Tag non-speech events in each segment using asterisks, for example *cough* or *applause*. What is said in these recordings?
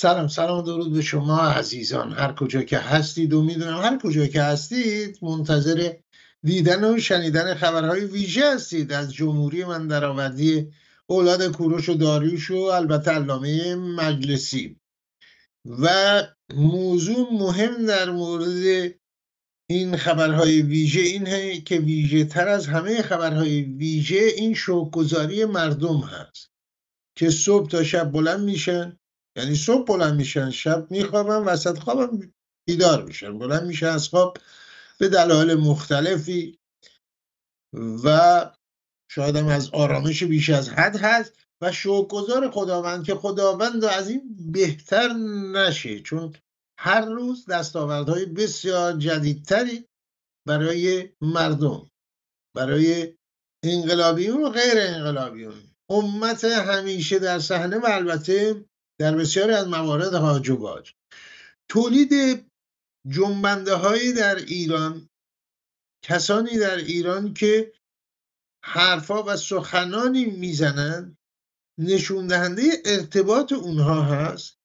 سلام سلام درود به شما عزیزان. هر کجا که هستید و می‌دونم هر کجا که هستید منتظر دیدن و شنیدن خبرهای ویژه هستید. از جمهوری من درآوردی اولاد کوروش و داریوش و البته علامه مجلسی. و موضوع مهم در مورد این خبرهای ویژه این که ویژه تر از همه خبرهای ویژه این شوکگذاری مردم هست که صبح تا شب بلند میشن یعنی صبح بلند میشن شب میخوابن وسط خوابم بیدار میشن. بلند میشن از خواب به دلایل مختلفی و شاید هم از آرامش بیش از حد هست و شوکگذار خداوند که خداوند از این بهتر نشه چون هر روز دستاوردهای بسیار جدیدتری برای مردم برای انقلابیون و غیر انقلابیون. امت همیشه در صحنه و البته در بسیاری از موارد هاج و تولید جنبنده هایی در ایران کسانی در ایران که حرفا و سخنانی می‌زنند نشون دهنده ارتباط اونها هست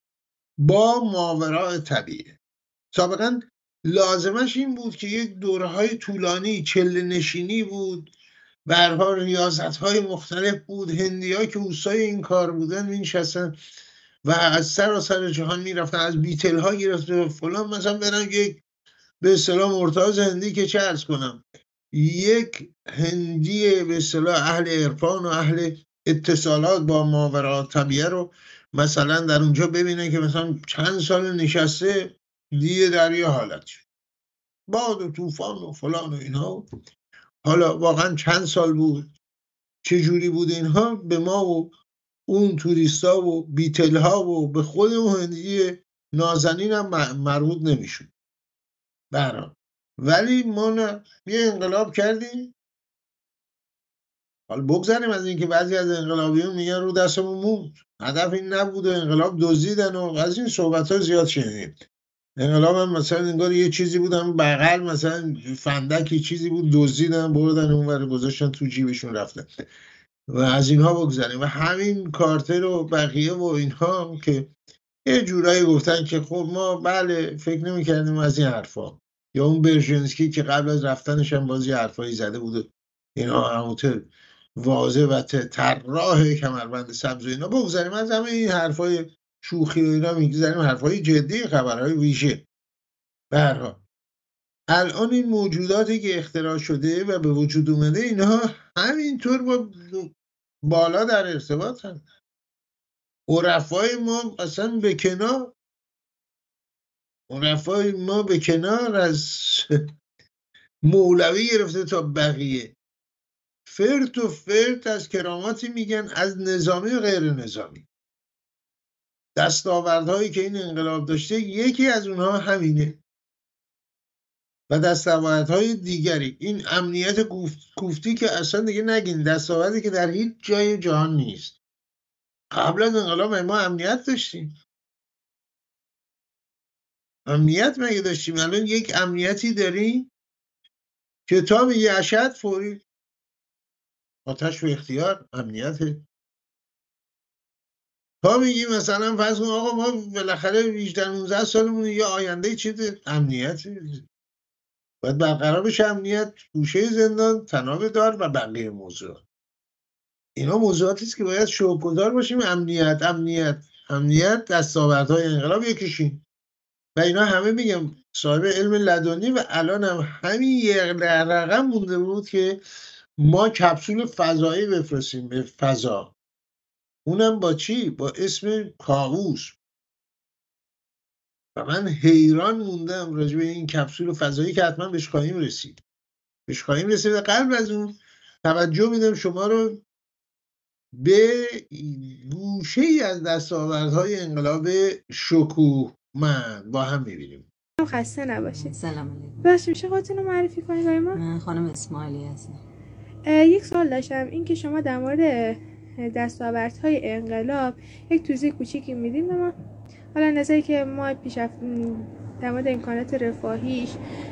با ماورای طبیعه. سابقا لازمش این بود که یک دوره های طولانی چله نشینی بود برها ریاضت های مختلف بود هندی ها که اوسای این کار بودن مینشستن. و از سر جهان می‌رفتن از بیتل ها گرفته فلان. مثلا برن یک به اصطلاح مرتاز هندی که چه ارز کنم یک هندی به اصطلاح اهل عرفان و اهل اتصالات با ماورا طبیعه رو مثلا در اونجا ببینه که مثلا چند سال نشسته دیه دریا حالت شد. باد و طوفان و فلان و اینها. حالا واقعا چند سال بود چه جوری بود اینها؟ به ما و اون توریستا و بیتل ها و به خود اون هندی نازنین هم مربوط نمیشون برام ولی ما نه یه انقلاب کردیم. حالا بگذاریم از اینکه بعضی از انقلابیون میگن رو دستمون موند. هدف این نبود و انقلاب دزدیدن و از این صحبت ها زیاد شنیدیم. انقلاب هم مثلا انگار یه چیزی بود هم بغل مثلا فندکی چیزی بود دزدیدن بردن اون گذاشتن تو جیبشون رفتن. و از اینها بگذاریم و همین کارتر و بقیه و اینها که یه جورایی گفتن که خب ما بله فکر نمی کردیم از این حرفا. یا اون برژنسکی که قبل از رفتنش هم بازی حرفایی زده بود اینا همونطور واضح و طراح کمربند سبز و اینا بگذاریم از همه این حرفای شوخی و اینا می‌گذاریم حرفای جدی خبرهای ویژه. برها الان این موجوداتی که اختراع شده و به وجود اومده اینها همینطور با بالا در ارتباط هم عرفای ما اصلا به کنار عرفای ما به کنار از مولوی گرفته تا بقیه. فرت و فرت از کراماتی میگن از نظامی و غیر نظامی. دستاوردهایی که این انقلاب داشته یکی از اونها همینه. و دستاوردهای دیگری. این امنیت کوفتی که اصلا دیگه نگین. دستاوردی که در هیچ جای جهان نیست. قبل از انقلاب ما امنیت داشتیم؟ امنیت مگه داشتیم؟ الان یک امنیتی داریم که تا میگه اشد فوری آتش و اختیار امنیت. تا میگی مثلا فرض کن آقا ما بالاخره 18 19 سالمون یه آینده چیز امنیت باید برقرار بشه امنیت گوشه زندان تناب دار و بقیه موضوع اینا موضوعاتی است که باید شوکگذار باشیم. امنیت امنیت امنیت دستاوردهای انقلاب یکیشین و اینا همه میگم صاحب علم لدنی و الان هم همین یه رقم مونده بود که ما کپسول فضایی بفرستیم به فضا. اونم با چی؟ با اسم کاووس. و من حیران موندم راجع به این کپسول فضایی که حتما بهش خواهیم رسید. بهش خواهیم رسید و قبل از اون توجه میدم شما رو به گوشه ای از دستاوردهای انقلاب شکوه من با هم می‌بینیم. خسته نباشید. سلام علیکم. بس میشه خودتون رو معرفی کنید برای ما؟ من خانم اسماعیلی هستم. یک سوال داشتم این که شما در مورد دستاوردهای انقلاب یک توضیح کوچیکی میدیم به ما؟ حالا نظری که ما پیش در مورد امکانات رفاهیش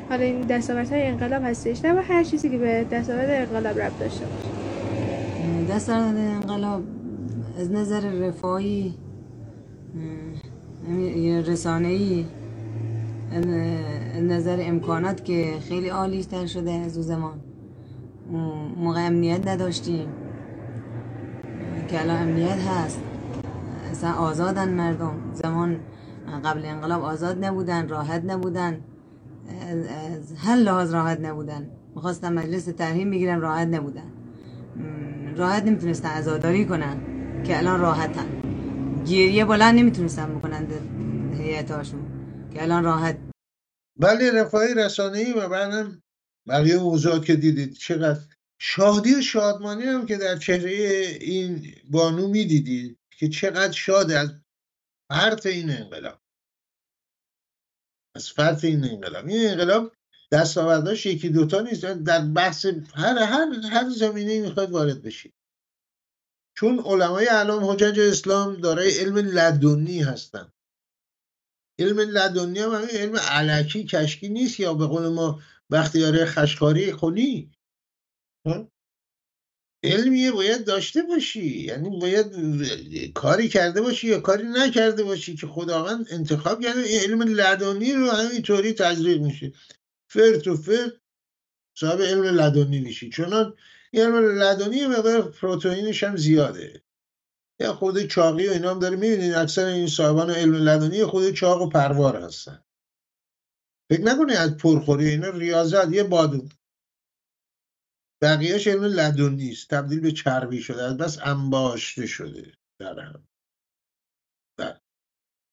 حالا این دستاوردهای انقلاب هستش نه هر چیزی که به دستاورد انقلاب ربط داشته باشه. دستاورد انقلاب از نظر رفاهی رسانه ای نظر امکانات که خیلی عالی تر شده از اون زمان. موقع امنیت نداشتیم. که الان امنیت هست. اصلا آزادن مردم. زمان قبل انقلاب آزاد نبودن راحت نبودن. هر لحاظ راحت نبودن. می‌خواستن مجلس ترهیم بگیرن راحت نبودن. راحت نمی‌تونستن ازاداری کنن که الان راحتن. گیریه بلند نمی‌تونستن بکنن هیئتاشون که الان راحت. ولی رفاهی رسانه ای و بعدم بقیه موضوعات که دیدید چقدر شادی و شادمانی هم که در چهره این بانو می‌دیدید. که چقدر شاد از فرط این انقلاب. از فرط این انقلاب. این انقلاب دستاورداش یکی دوتا نیست. در بحث هر هر هر زمینه می‌خواد وارد بشید. چون علمای اعلام حجج اسلام دارای علم لدنی هستند علم لدنی هم همین علم علکی کشکی نیست یا به قول ما بختیاره خشکاری خونی. علمیه باید داشته باشی. یعنی باید کاری کرده باشی یا کاری نکرده باشی که خداوند انتخاب کرده این علم لدنی رو همینطوری تزریق میشه. فر تو فر صاحب علم لدنی میشی. چون علم لدنی مقدار پروتئینش هم زیاده. یا خود چاقی و اینا هم داره. می‌بینین اکثر این صاحبان علم لدنی خود چاق و پروار هستن. فکر نکنید از پرخوری اینا ریاضت. یه بادو بقیهش علم لدنی است تبدیل به چربی شده از بس انباشته شده در هم. در.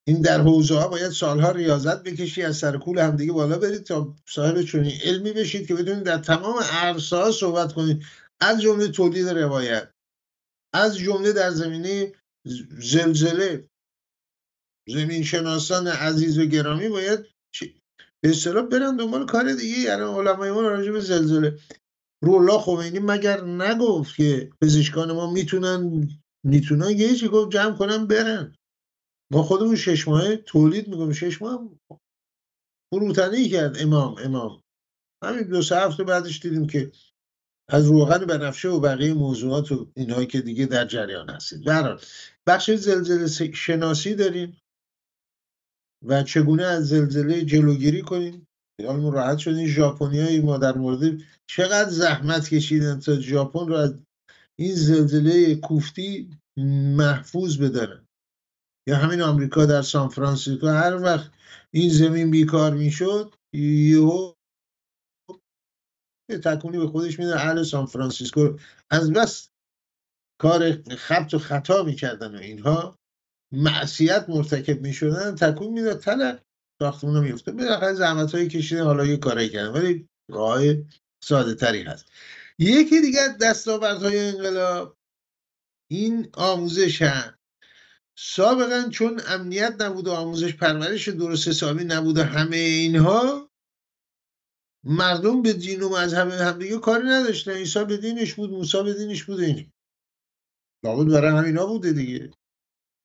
این در حوزه ها باید سالها ریاضت بکشی از سر کول همدیگه بالا برید تا صاحب چنین علمی بشید که بتونید در تمام عرصه ها صحبت کنید. از جمله تولید روایت. از جمله در زمینه زلزله. زمین شناسان عزیز و گرامی باید به اصطلاح برن دنبال کار دیگه یعنی علمای ما راجع به زلزله. رولا خمینی مگر نگفت که پزشکان ما می‌تونن می‌تونن یه چی گفت جمع کنن برن. ما خودمون شش ماه تولید میگم شش ماه فروتنی کرد امام امام. همین دو سه هفته بعدش دیدیم که از روغن بنفشه و بقیه موضوعات و اینهایی که دیگه در جریان هستید. برحال بخش زلزله شناسی داریم و چگونه از زلزله جلوگیری کنیم. خیالمون راحت شد این ژاپنیایی ما در مورد چقدر زحمت کشیدن تا ژاپن رو از این زلزله کوفتی محفوظ بدارن یا همین آمریکا در سان فرانسیسکو هر وقت این زمین بیکار می‌شد یهو تکونی به خودش میده اهل سان فرانسیسکو از بس کار خبط و خطا می‌کردن و اینها. معصیت مرتکب می‌شدن تکون می‌داد. تلق ساختمون رو میفته بالاخره زحمت هایی کشیده حالا یه کاری کردن ولی راه ساده تری هست. یکی دیگه های انقلاب. این آموزش هم. سابقا چون امنیت نبود و آموزش پرورش درست حسابی نبود و همه اینها مردم به دین و مذهب همدیگه کاری نداشتن. عیسی به دینش بود موسی به دینش بود این لابد برای همینا بوده دیگه.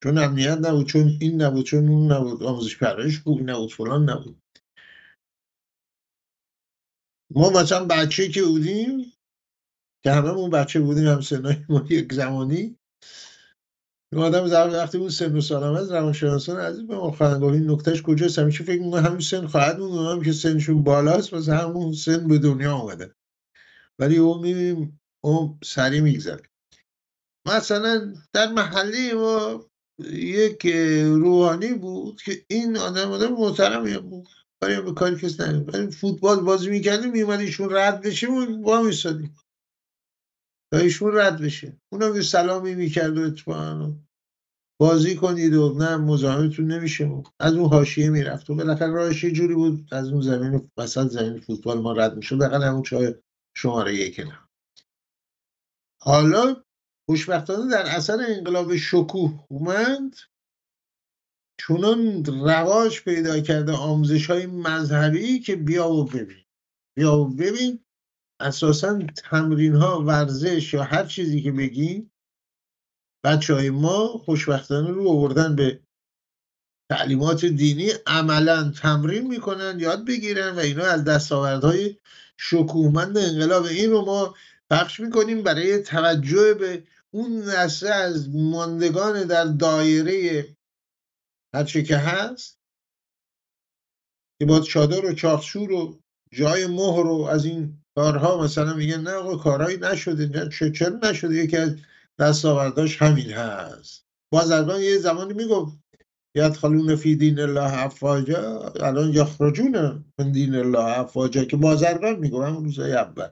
چون امنیت نبود چون این نبود چون اون نبود آموزش پرورش خوب نبود فلان نبود. ما مثلا بچه که بودیم که همه بچه بودیم هم سنای ما یک زمانی این آدم در وقتی اون سن و سال از روانشناسان عزیز به ما خواهند این نکتهش کجاست؟ همیشه فکر می‌کنم همین سن خواهد اون که سنشون بالاست واسه همون سن به دنیا آمده ولی اون می‌بینیم اون سری میگذره. مثلا در محله ما یک روحانی بود که این آدم آدم محترمی بود. کاری به کاری کس ولی فوتبال بازی می‌کردیم میومد ایشون رد بشه و با میستادیم تا ایشون رد بشه. اونم یه سلامی می‌کرد و اتفاقا بازی کنید و نه مزاحمتون نمیشه. از اون حاشیه می‌رفت. و بالاخره راهش یه جوری بود از اون زمین وسط زمین فوتبال ما رد می‌شد. دقیقا همون چای شماره یک نه حالا خوشبختانه در اثر انقلاب شکوه اومد. چونان رواج پیدا کرده آموزش های مذهبی که بیا و ببین. بیا و ببین اساسا تمرین ها ورزش یا هر چیزی که بگی بچه های ما خوشبختانه رو آوردن به تعلیمات دینی عملا تمرین می‌کنن یاد بگیرن و اینا از دستاوردهای شکوهمند انقلاب. این رو ما پخش می‌کنیم برای توجه به اون نسل از ماندگان در دایره هرچه که هست که با چادر و چاخشور و جای مهر و از این کارها مثلا میگن نه آقا کارهایی نشده چرا نشده؟ یکی از دستاورداش همین هست. بازرگان یه زمانی می‌گفت یدخلون فی دین الله افواجا الان یخرجون من دین الله افواجا که بازرگان میگو همون روزای اول.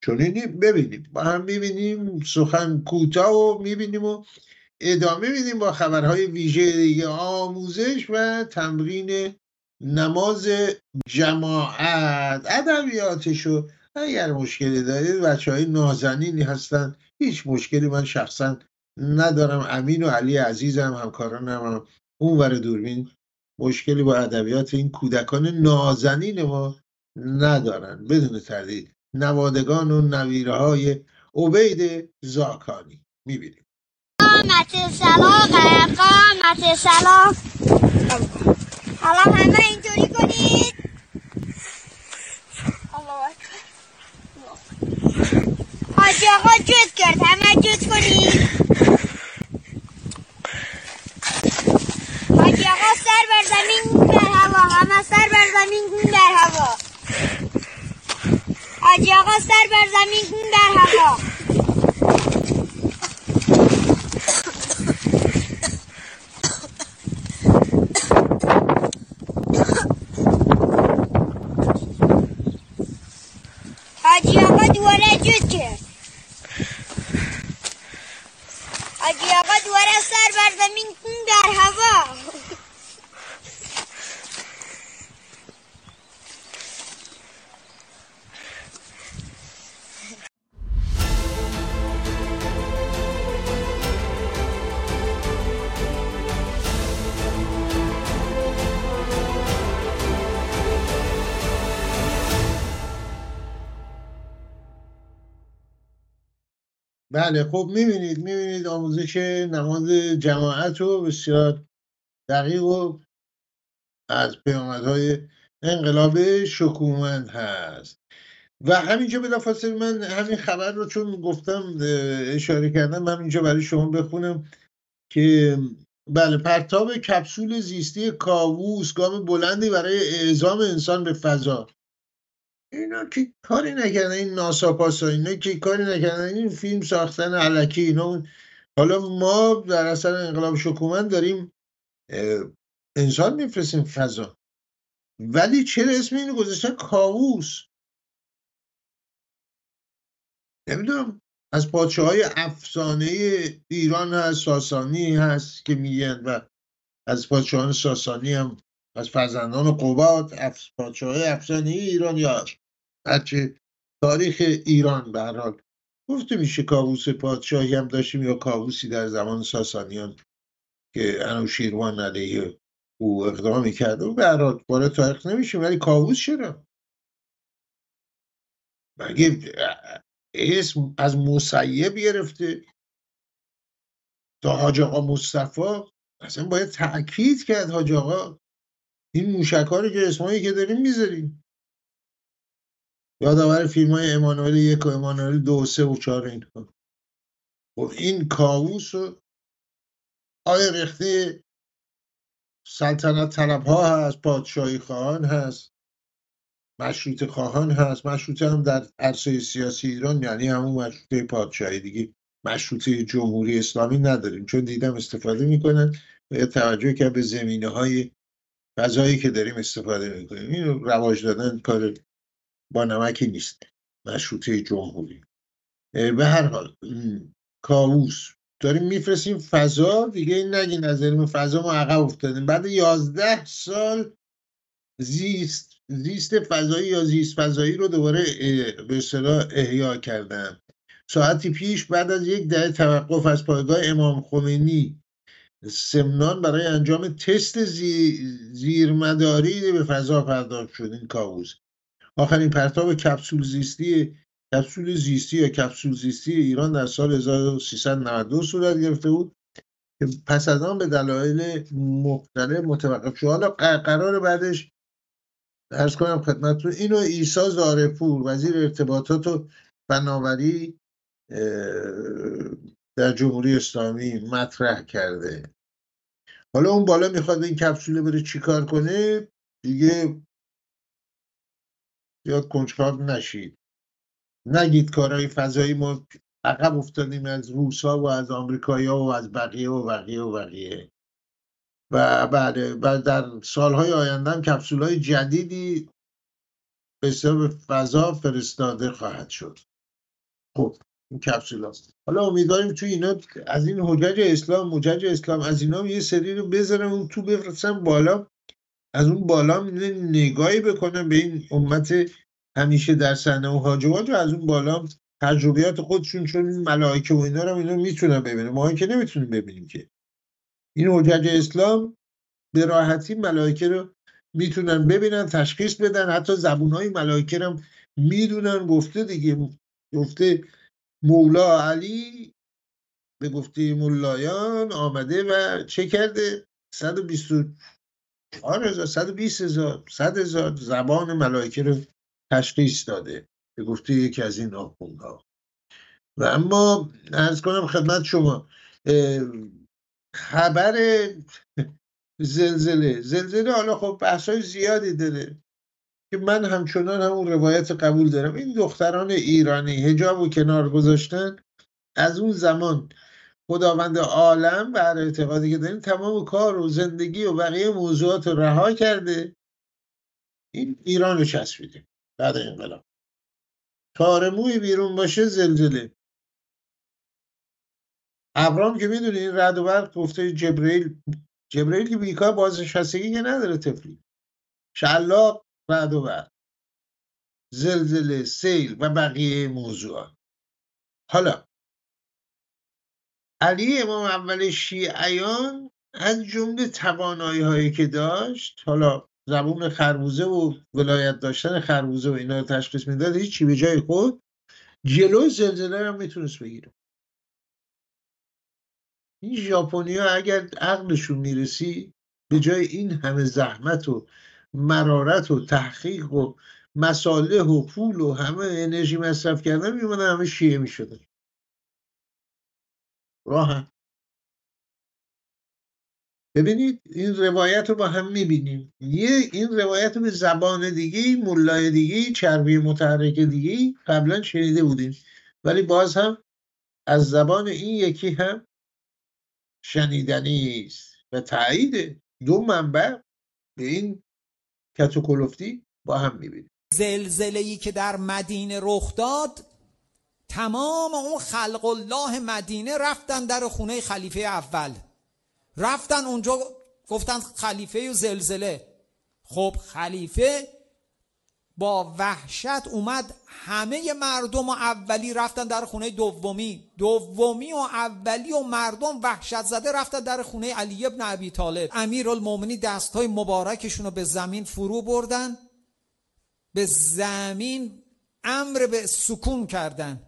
چون اینی ببینیم با هم می‌بینیم سخن کوتاه و می‌بینیم و ادامه میدیم با خبرهای ویژه آموزش و تمرین نماز جماعت. ادبیاتشو اگر مشکلی دارید بچه های نازنینی هستن. هیچ مشکلی من شخصا ندارم. امین و علی عزیزم همکارانم هم اون دوربین مشکلی با ادبیات این کودکان نازنین ما ندارن. بدون تردید نوادگان و نویره های عبید زاکانی. می‌بینیم. قامت سلام قامت سلام. حالا همه اینطوری کنید. حاجی آقا جز کرد همه جز کنید. حاجی آقا سر بر زمین در هوا. همه سر بر زمین در هوا. حاجی آقا سر بر زمین در هوا. حاجی آقا دوباره جد کرد بله خب می‌بینید می‌بینید آموزش نماز جماعت رو بسیار دقیق و از پیامدهای انقلاب شکومند هست. و همینجا بلافاصله من همین خبر رو چون گفتم اشاره کردم همینجا برای شما بخونم که بله پرتاب کپسول زیستی کاووس گام بلندی برای اعزام انسان به فضا. اینا که کاری نکردن این ناسا پاسا اینا که کاری نکردن این فیلم ساختن علکی اینا حالا ما در اثر انقلاب شکومن داریم انسان میفرستیم فضا. ولی چرا اسم اینو گذاشتن؟ کاووس. نمی‌دونم. از پادشه های افسانه ایران هست ساسانی هست که میگن و از پادشاهان ساسانی هم از فرزندان قباد پادشه های افسانه ایران یا هرچه تاریخ ایران به حال. گفته میشه کاووس پادشاهی هم داشتیم یا کاووسی در زمان ساسانیان که انوشیروان علیه او اقدامی کرده و به حال تاریخ نمیشیم ولی کاووس چرا؟ مگه اسم از مسیب گرفته؟ تا حاج آقا مصطفی اصلا باید تاکید کرد حاج آقا. این موشک رو که اسمایی که داریم می‌ذاریم. یادآور فیلم های امانوئل یک و امانوئل دو و سه و چهار این خب این کاووس رو آیا رخته سلطنت طلب ها هست پادشاهی خواهان هست مشروط خواهان هست؟ مشروطه هم در عرصه سیاسی ایران یعنی همون مشروطه پادشاهی دیگه. مشروطه جمهوری اسلامی نداریم. چون دیدم استفاده می‌کنن. و توجه که به زمینه های فضایی که داریم استفاده می‌کنیم. این رواج دادن کار با نمکی نیست. مشروطه جمهوری. به هر حال کاووس. داریم میفرستیم فضا. دیگه نگین از علم فضا ما عقب افتادیم بعد یازده سال زیست زیست فضایی یا زیست فضایی رو دوباره به اصطلاح احیا کردن. ساعتی پیش بعد از یک دهه توقف از پایگاه امام خمینی سمنان برای انجام تست زیرمداری به فضا پرداخت شد این کاووس آخرین پرتاب کپسول زیستی کپسول زیستی یا کپسول زیستی ایران در سال 1392 صورت گرفته بود که پس از آن به دلایل مختلف متوقف شد. حالا قرار بعدش ارز کنم خدمتتون اینو ایسا زارپور وزیر ارتباطات و فناوری در جمهوری اسلامی مطرح کرده. حالا اون بالا می‌خواد این کپسوله بره چیکار کنه؟ دیگه یا کنجکاو نشید. نگید کارهای فضایی ما عقب افتادیم از روسا و از آمریکایا و از بقیه و بقیه و بقیه. و بعد, بعد در سالهای آینده هم کپسول های جدیدی به فضا فرستاده خواهد شد. خب این کپسول هست. حالا امیدواریم تو اینا از این حجج اسلام مجج اسلام از اینا یه سری رو بذارم اون تو بفرستم بالا. از اون بالا نگاهی بکنم به این امت همیشه در صحنه و حاجبات و از اون بالا تجربیات خودشون چون ملائکه و اینا رو اینا می‌تونن ببینن. ما که نمی‌تونیم ببینیم که. این حجج اسلام به راحتی ملائکه رو می‌تونن ببینن تشخیص بدن. حتی زبونهای ملائکه رو می‌دونن. گفته دیگه گفته مولا علی به گفته مولایان آمده و چه کرده؟ 124 هزار 120 هزار 100 هزار زبان ملائکه رو تشخیص داده به گفته یکی از این آخوندها. و اما ارز کنم خدمت شما خبر *laughs* زلزله زلزله حالا خب بحث های زیادی داره. که من همچنان همون روایت قبول دارم. این دختران ایرانی هجاب و کنار گذاشتن از اون زمان خداوند عالم بر اعتقادی که داریم تمام کار و زندگی و بقیه موضوعات رو رها کرده. این ایران رو چسبیده بعد انقلاب. تارموی بیرون باشه زلزله. ابرام که می‌دونی این رد و برق گفته جبرئیل جبرئیل که بیکار بازنشستگی که نداره تفلی شلاق رد و برق زلزله سیل و بقیه موضوعات حالا علی امام اول شیعیان از جمله توانایی هایی که داشت حالا زبون خربوزه و ولایت داشتن خربوزه و اینا رو تشخیص می‌داد هیچی به جای خود جلو زلزله رو می‌تونست بگیره. این ژاپنیا اگر عقلشون می‌رسی به جای این همه زحمت و مرارت و تحقیق و مساله و پول و همه انرژی مصرف کردن میمونه همه شیعه می‌شدن. راه ببینید این روایت رو با هم می‌بینیم. یه این روایت رو به زبان دیگه ملای دیگه چربی متحرک دیگه قبلا شنیده بودیم. ولی باز هم از زبان این یکی هم شنیدنی است و تایید دو منبع به این کتوکلفتی با هم می‌بینیم. زلزله ای که در مدینه رخ داد تمام اون خلق الله مدینه رفتن در خونه خلیفه اول. رفتن اونجا گفتن خلیفه و زلزله. خب خلیفه با وحشت اومد همه مردم و اولی رفتن در خونه دومی. دومی و اولی و مردم وحشت زده رفتن در خونه علی ابن ابی طالب. امیر المومنی دست های مبارکشون رو به زمین فرو بردن. به زمین امر به سکون کردن.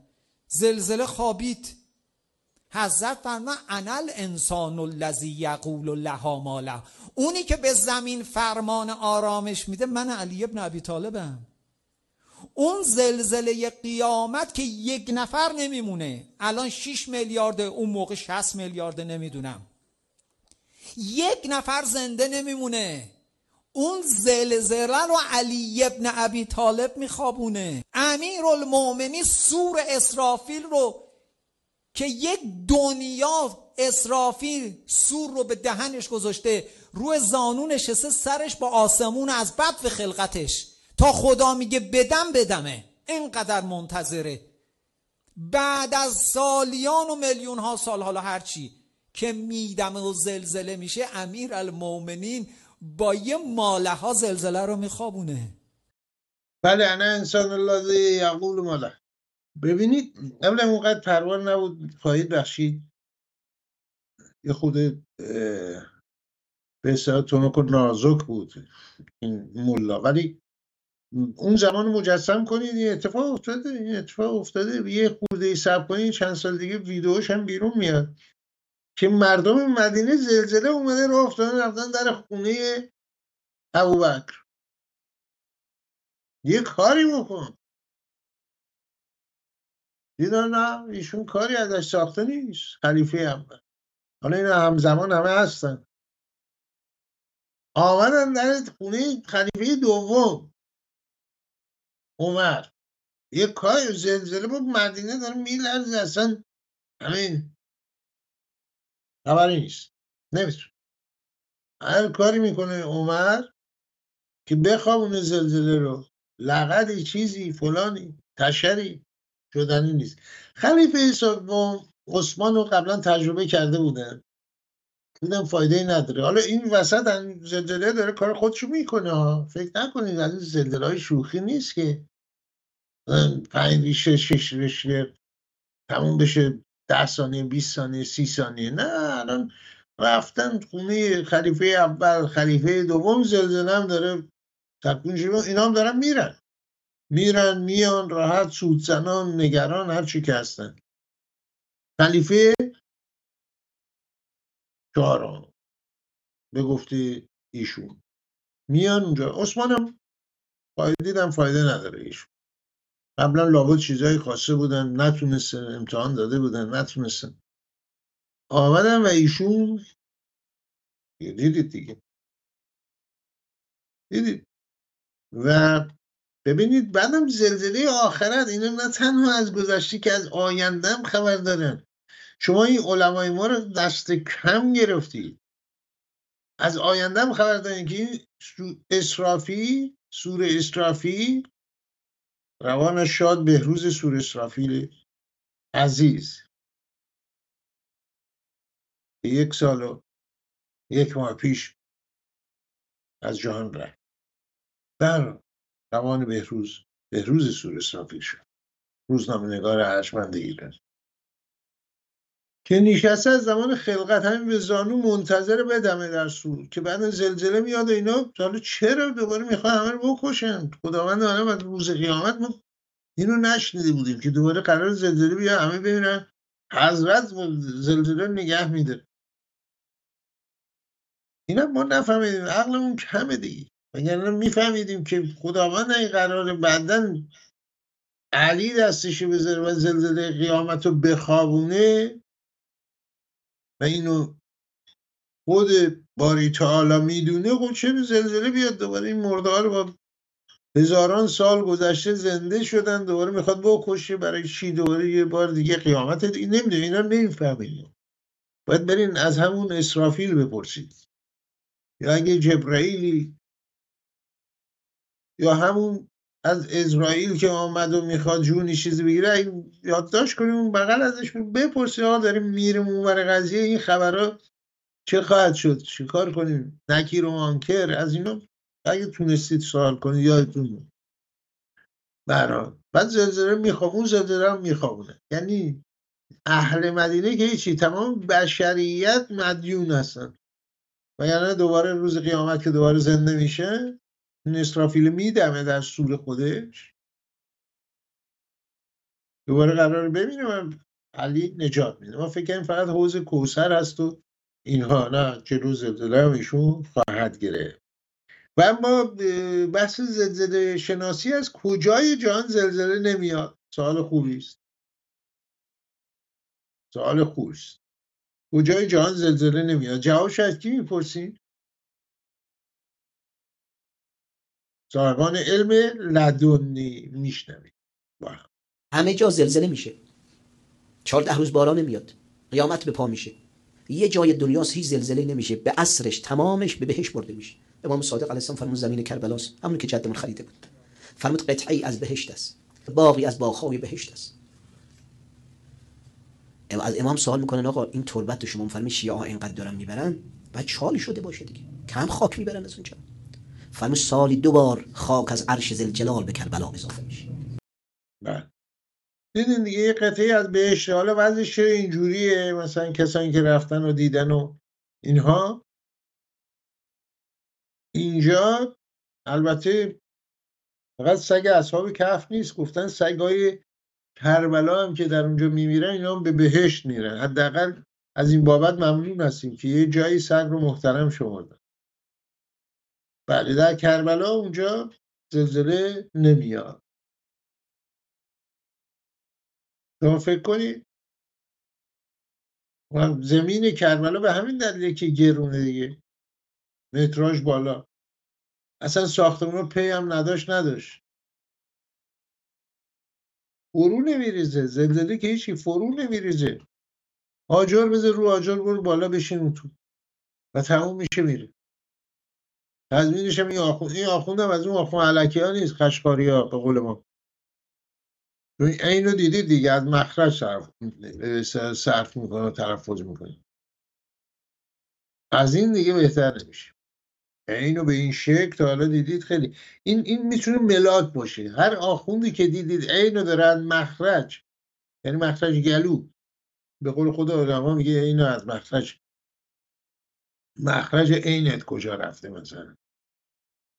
زلزله خوابید. حضرت فرما انل انسان الذی یقول لها ماله اونی که به زمین فرمان آرامش میده من علی ابن ابی طالبم. اون زلزله قیامت که یک نفر نمیمونه. الان 6 میلیارد اون موقع 60 میلیارد نمی‌دونم. یک نفر زنده نمیمونه. اون زلزله رو علی ابن ابی طالب میخوابونه. امیر المومنی سور اسرافیل رو که یک دنیا اسرافیل سور رو به دهنش گذاشته روی زانو نشسته سرش با آسمون از بد و خلقتش. تا خدا میگه بدم بدمه. اینقدر منتظره. بعد از سالیان و میلیون ها سال حالا هرچی که میدمه و زلزله میشه امیر المومنین با یه ماله ها زلزله رو میخوابونه. بله انا انسان الله یقول ماله. ببینید قبل اونقدر پروار نبود خواهید بخشید. یه خود به اصطلاح تونک نازک بود این ملا ولی اون زمان مجسم کنید این اتفاق افتاده این اتفاق افتاده. یه خورده ای سب کنید چند سال دیگه ویدیوش هم بیرون میاد. که مردم مدینه زلزله اومده رو افتادن رفتن در خونه ابوبکر. یه کاری بکن. دیدن نه ایشون کاری ازش ساخته نیست. خلیفه اول حالا این همزمان همه هستن. آمدن در خونه خلیفه دوم. عمر. یه کار زلزله بود مدینه داره میلرزه اصلا همین خبری نیست. نمی‌تونه. هر کاری می‌کنه عمر که بخوابونه زلزله رو. لغدی چیزی فلانی تشری. شدنی نیست. خلیفه سوم عثمان رو قبلا تجربه کرده بودن دیدم فایده ای نداره. حالا این وسط زلزله داره کار خودشو می‌کنه. فکر نکنید از این زلزله های شوخی نیست که. پنج ریشه شش ریشه تموم بشه ده ثانیه 20 ثانیه سی ثانیه. نه الان رفتن خونه خلیفه اول خلیفه دوم زلزله هم داره. تکون اینا هم دارن میرن. میرن میان راحت سودزنان نگران هر چی که هستن. خلیفه چهارم. به گفته ایشون. میان اونجا. عثمانم دیدم فایده نداره ایشون. قبلا لابد چیزایی خواسته بودن نتونستن امتحان داده بودن نتونستن. آمدن و ایشون دیدید دیگه. دیدید. و ببینید بعدم زلزله آخرت اینا نه تنها از گذشته که از آیندهم خبر دارن. شما این علمای ما رو دست کم گرفتید از آیندهم خبر دارین که اسرافی سور اسرافی روان شاد بهروز سور اسرافیل عزیز. یک سال و یک ماه پیش از جهان رفت. در روان بهروز بهروز سور اسرافیل شد. روزنامه نگار ارجمند ایران. که نشسته از زمان خلقت همین به زانو منتظر بدمه در سور که بعد زلزله میاد و اینا حالا چرا دوباره می‌خواد همه رو بکشن؟ خداوند عالم از روز قیامت ما اینو نشنیده بودیم که دوباره قرار زلزله بیا همه ببینن حضرت زلزله نگه میده اینا ما نفهمیدیم عقلمون کمه دیگه. وگرنه میفهمیدیم که خداوند این قرار بعدا علی دستشو بذاره و زلزله قیامت رو بخوابونه؟ و اینو خود باری تعالی می‌دونه خب چه زلزله بیاد؟ دوباره این مرده رو با هزاران سال گذشته زنده شدن دوباره می‌خواد بکشه برای چی؟ دوباره یه بار دیگه قیامت دیگه اینا نمی‌فهمید باید برین از همون اسرافیل بپرسید. یا اگه جبرائیلی یا همون از اسرائیل که آمد و می‌خواد جونی چیزی بگیره یادداشت کنیم اون بغل ازش بپرسیم ها داریم میریم اونور قضیه این خبرها چه خواهد شد؟ چیکار کنیم؟ نکیر و مانکر از اینا اگه تونستید سوال کنید یادتون برای بعد زلزله میخواب اون زلزله هم میخوابونه. یعنی اهل مدینه که هیچی تمام بشریت مدیون هستن. و یعنی دوباره روز قیامت که دوباره زنده میشه این میدمه در سور خودش؟ دوباره قرار ببینیم. علی نجات میده. ما فکر کنیم فقط حوز کوسر هست و اینها. نه جلو زلزله هم ایشون خواهد گرفت. و اما بحث زلزله شناسی از کجای جهان زلزله نمیاد؟ سوال خوبی است. سوال خوبی است. کجای جهان زلزله نمیاد؟ جوابش از کی می‌پرسین؟ صاحبان علم لدنی میشنوید همه جا زلزله میشه. چهارده روز باران نمیاد. قیامت به پا میشه. یه جای دنیاست هیچ زلزله نمیشه. به اصرش تمامش به بهش برده میشه. امام صادق علیه السلام فرمود زمین کربلاست. همون که جدمون خریده بود. فرمود قطعی از بهشت است. باقی از باغهای بهشت است. از امام سوال می‌کنن آقا این تربت شما فرمی شیعه ها اینقدر دارن می‌برن؟ بعد چالی شده باشه دیگه. کم خاک می‌برن از اونجا. فرمود سالی دو بار خاک از عرش زلجلال به کربلا اضافه میشه. بله. دیدین دیگه یه قطعه از بهشت حالا وضعش اینجوریه؟ مثلا کسانی که رفتن و دیدن و اینها. اینجا البته فقط سگ اصحاب کف نیست گفتن سگای کربلا هم که در اونجا میمیرن اینا هم به بهشت میرن. حداقل از این بابت ممنون هستیم که یه جایی سر رو محترم شمردن. بله در کربلا اونجا زلزله نمیاد. شما فکر کنید؟ زمین کربلا به همین دلیله که گرونه دیگه. متراژ بالا. اصلا ساختمان پی هم نداشت نداشت. فرو نمیریزه. زلزله که هیچی فرو نمیریزه. آجر بذار رو آجر برو بالا بشین تو. و تموم میشه میره. تضمینش هم این آخوند این آخوند هم از اون آخوند علکی ها نیست خشکاری ها به قول ما. این رو دیدید دیگه؟ از مخرج صرف, صرف می‌کنه و تلفظ می‌کنه. از این دیگه بهتر نمیشه. اینو به این شکل تا حالا دیدید خیلی. این این می‌تونه ملاک باشه. هر آخوندی که دیدید اینو دارن مخرج. یعنی مخرج گلو. به قول خود آدم میگه اینو از مخرج مخرج عینت کجا رفته مثلا؟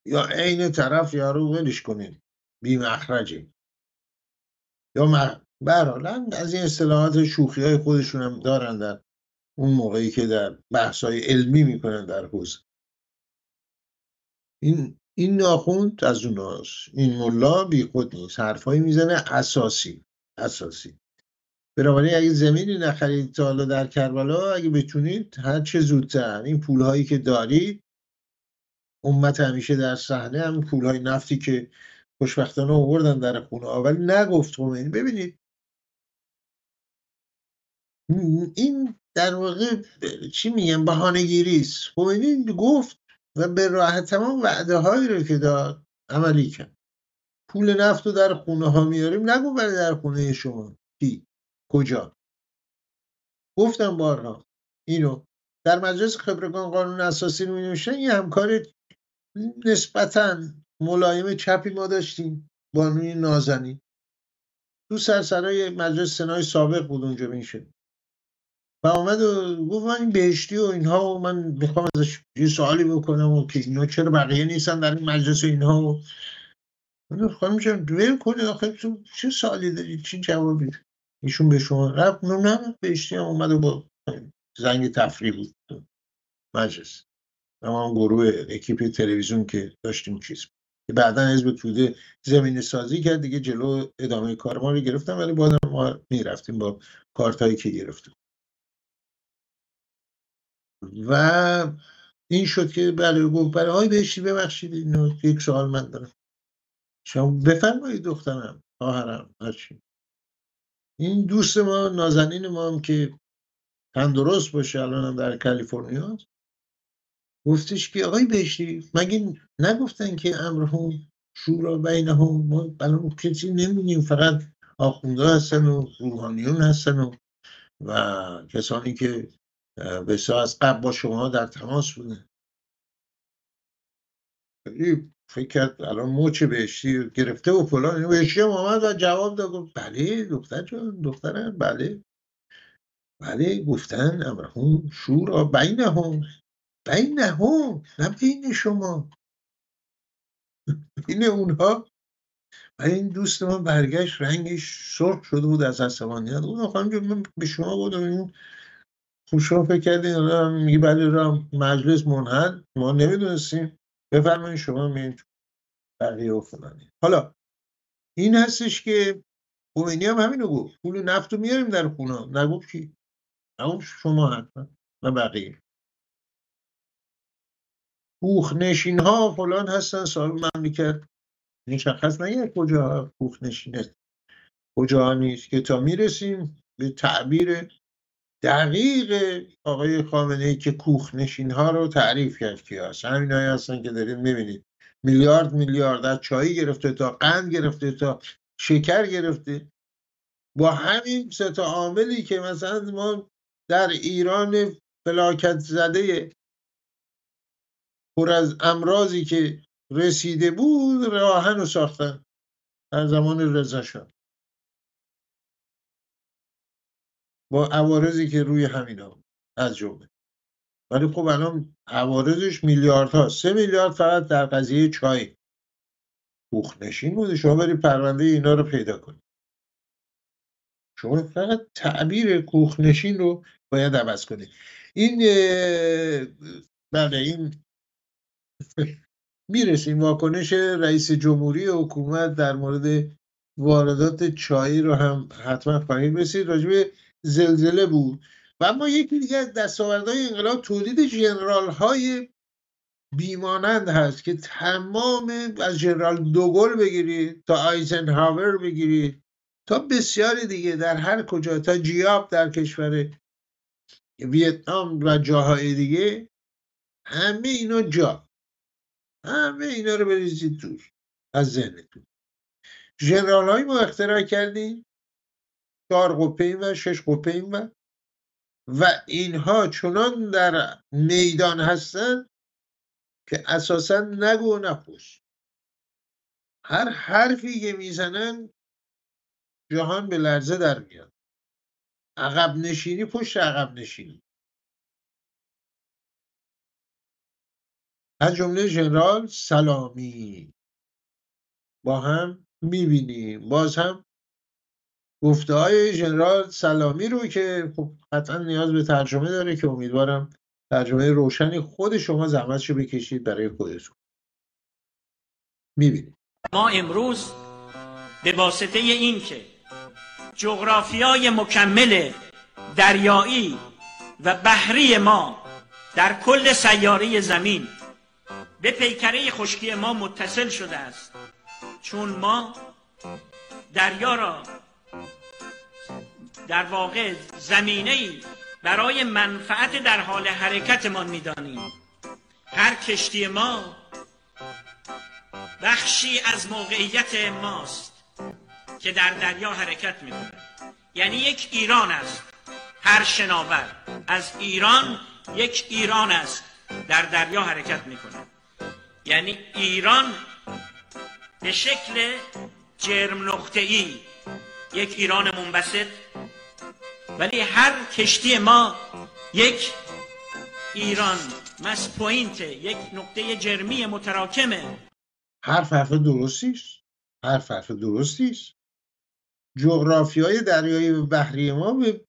یا عین طرف یارو ولش کنین. بی مخرجه. یا مخ... از این اصطلاحات شوخی های خودشون هم دارن در اون موقعی که در بحث های علمی می‌کنن در حوزه. این این ناخوند از اوناست. این ملا بی خود نیست. حرفایی می‌زنه اساسی. اساسی. بنابراین اگه زمینی نخرید تا حالا در کربلا اگه بتونید هر چه زودتر. این پولهایی که دارید امت همیشه در صحنه هم پولهای نفتی که خوشبختانه آوردن در خونه ولی نگفت خمینی. ببینید. این در واقع چی میگم بهانه گیریست خمینی گفت و به راه تمام وعده هایی رو که داد عملی کرد. پول نفت رو در خونه ها میاریم. نگو برای در خونه شما. کی؟ کجا؟ گفتم بارها. اینو در مجلس خبرگان قانون اساسی رو می یه همکار نسبتا ملایم چپی ما داشتیم بانوی نازنی تو سرسرای مجلس سنای سابق بود اونجا میشه و آمد و گفت من این بهشتی و اینها و من می‌خوام ازش یه سوالی بکنم و که اینا چرا بقیه نیستن در این مجلس و اینها و خانم جان کنید آخه تو چه سوالی دارید چی جوابی؟ ایشون به شما رفت نه نه بهشتی هم اومد و با زنگ تفریح بود مجلس. تمام گروه اکیپ تلویزیون که داشتیم چیز. که بعدا حزب توده زمین سازی کرد دیگه جلو ادامه کار ما رو گرفتم ولی بازم ما می‌رفتیم با کارتایی که گرفتیم. و این شد که بله گفت برای های بهشتی ببخشید اینو یک سوال من دارم. شما بفرمایید دخترم خواهرم هرچی این دوست ما نازنین ما هم که تندرست باشه الان هم در کالیفرنیا گفتش که آقای بهشتی مگه نگفتن که امرهم شورا بینهم؟ ما بلان کسی نمیدیم فقط آخونده هستن و روحانیون هستن و و کسانی که بسیار از قبل با شما در تماس بوده. فکر کرد الان موچ بهشتی گرفته و فلان. بهشتی هم آمد و جواب داد گفت بله دختر جان دخترم بله. بله گفتن امرهم شورا بینهم. بینهم نه بین شما. بین اونها. و این دوست ما برگشت رنگش سرخ شده بود از عصبانیت. اون خانم من به شما بودم این شما فکر کردین میگه بله را مجلس منحل. ما نمی‌دونستیم. بفرمایید شما میین بقیه و حالا این هستش که خمینی هم همینو گفت. پول نفت رو میاریم در خونه. نگفت کی؟ نگفت شما حتما و بقیه. کوخ نشین ها فلان هستن صاحب مملکت مشخص نگه کجا کوخ نشینه. کجا نیست که تا می‌رسیم به تعبیر دقیق آقای خامنه ای که کوخ نشین ها رو تعریف کرد که هست همین هستن که داریم می‌بینید میلیارد میلیارد از چایی گرفته تا قند گرفته تا شکر گرفته. با همین سه تا عاملی که مثلا ما در ایران فلاکت زده پر از امراضی که رسیده بود راهن رو ساختن. در زمان رضا با عوارضی که روی همینا از جمله ولی خب الان عوارضش میلیارد ها سه میلیارد فقط در قضیه چای. نشین بوده. شما برید پرونده اینا رو پیدا کنید. شما فقط تعبیر کوخنشین رو باید عوض کنه این بله این می‌رسیم. واکنش رئیس جمهوری حکومت در مورد واردات چایی رو هم حتما خواهیم رسید. راجب زلزله بود. و اما یکی دیگه از دستاوردهای انقلاب تولید جنرال های بیمانند هست که تمام از جنرال دوگل بگیرید تا آیزنهاور بگیرید تا بسیاری دیگه در هر کجا تا جیاب در کشور ویتنام و جاهای دیگه همه اینا جا. همه اینا رو بریزید دور از ذهنتون. ژنرال های ما اختراع کردیم چهار قپه و شش قپه و. و اینها چنان در میدان هستن که اساسا نگو و نپوش هر حرفی که می‌زنن جهان به لرزه در میاد. عقب نشینی پشت عقب نشینی. از جمله ژنرال سلامی. با هم می‌بینیم. باز هم گفته های ژنرال سلامی رو که خب قطعا نیاز به ترجمه داره که امیدوارم ترجمه روشنی خود شما زحمتشو بکشید برای خودتون. می‌بینید ما امروز به واسطه این که جغرافیای مکمل دریایی و بحری ما در کل سیاره زمین به پیکره خشکی ما متصل شده است. چون ما دریا را در واقع زمینه ای برای منفعت در حال حرکتمان می‌دانیم. هر کشتی ما بخشی از موقعیت ماست که در دریا حرکت می‌کنه یعنی یک ایران است. هر شناور. از ایران یک ایران است. در دریا حرکت می‌کنه. یعنی ایران به شکل جرم نقطه ای یک ایران منبسط ولی هر کشتی ما یک ایران مس پوینت یک نقطه جرمی متراکمه. هر حرف درستی است هر حرف درستی است جغرافی های دریایی بحری ما به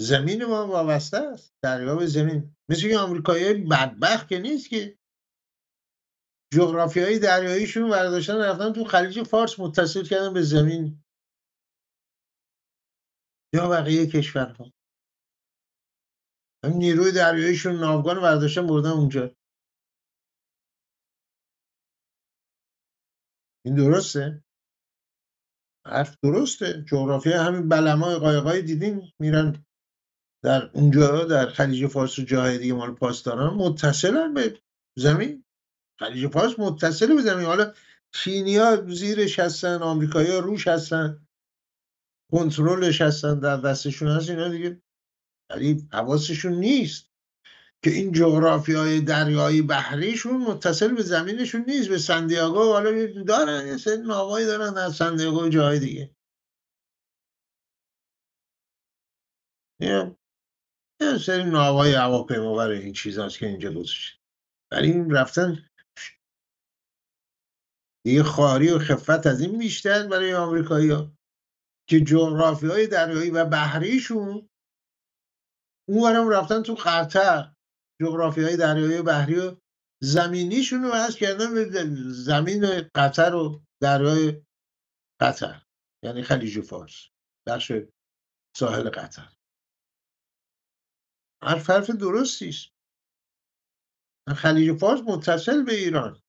زمین ما وابسته است. دریا به زمین. مثل که آمریکایی بدبخت که نیست که. جغرافی های دریاییشون برداشتن رفتن تو خلیج فارس متصل کردن به زمین. یا بقیه کشورها. نیروی دریاییشون ناوگان برداشتن بردن اونجا. این درسته؟ حرف درسته. جغرافی همین بلمای قایقای دیدین میرن. در اونجا در خلیج فارس و جاهای دیگه مال پاسداران متصلن به زمین. خلیج فارس متصل به زمین. حالا چینیا زیرش هستن آمریکایی روش هستن کنترلش هستن در دستشون هست اینا دیگه. ولی حواسشون نیست که این جغرافی های دریایی بحریشون متصل به زمینشون نیست. به سندیاگو حالا دارن یه سری ناوایی دارن در سندیاگو جای دیگه. یه سری ناوای هواپیما برای این چیز هست که اینجا گذاشت ولی این رفتن دیگه خاری و خفت از این بیشتر برای آمریکایی ها که جغرافی های دریایی و بحریشون اون رفتن تو قطر جغرافی های دریایی و بحری و زمینیشون رو وضع کردن زمین قطر و دریای قطر. یعنی خلیج فارس. بخش ساحل قطر. حرف حرف درستی است خلیج فارس متصل به ایران.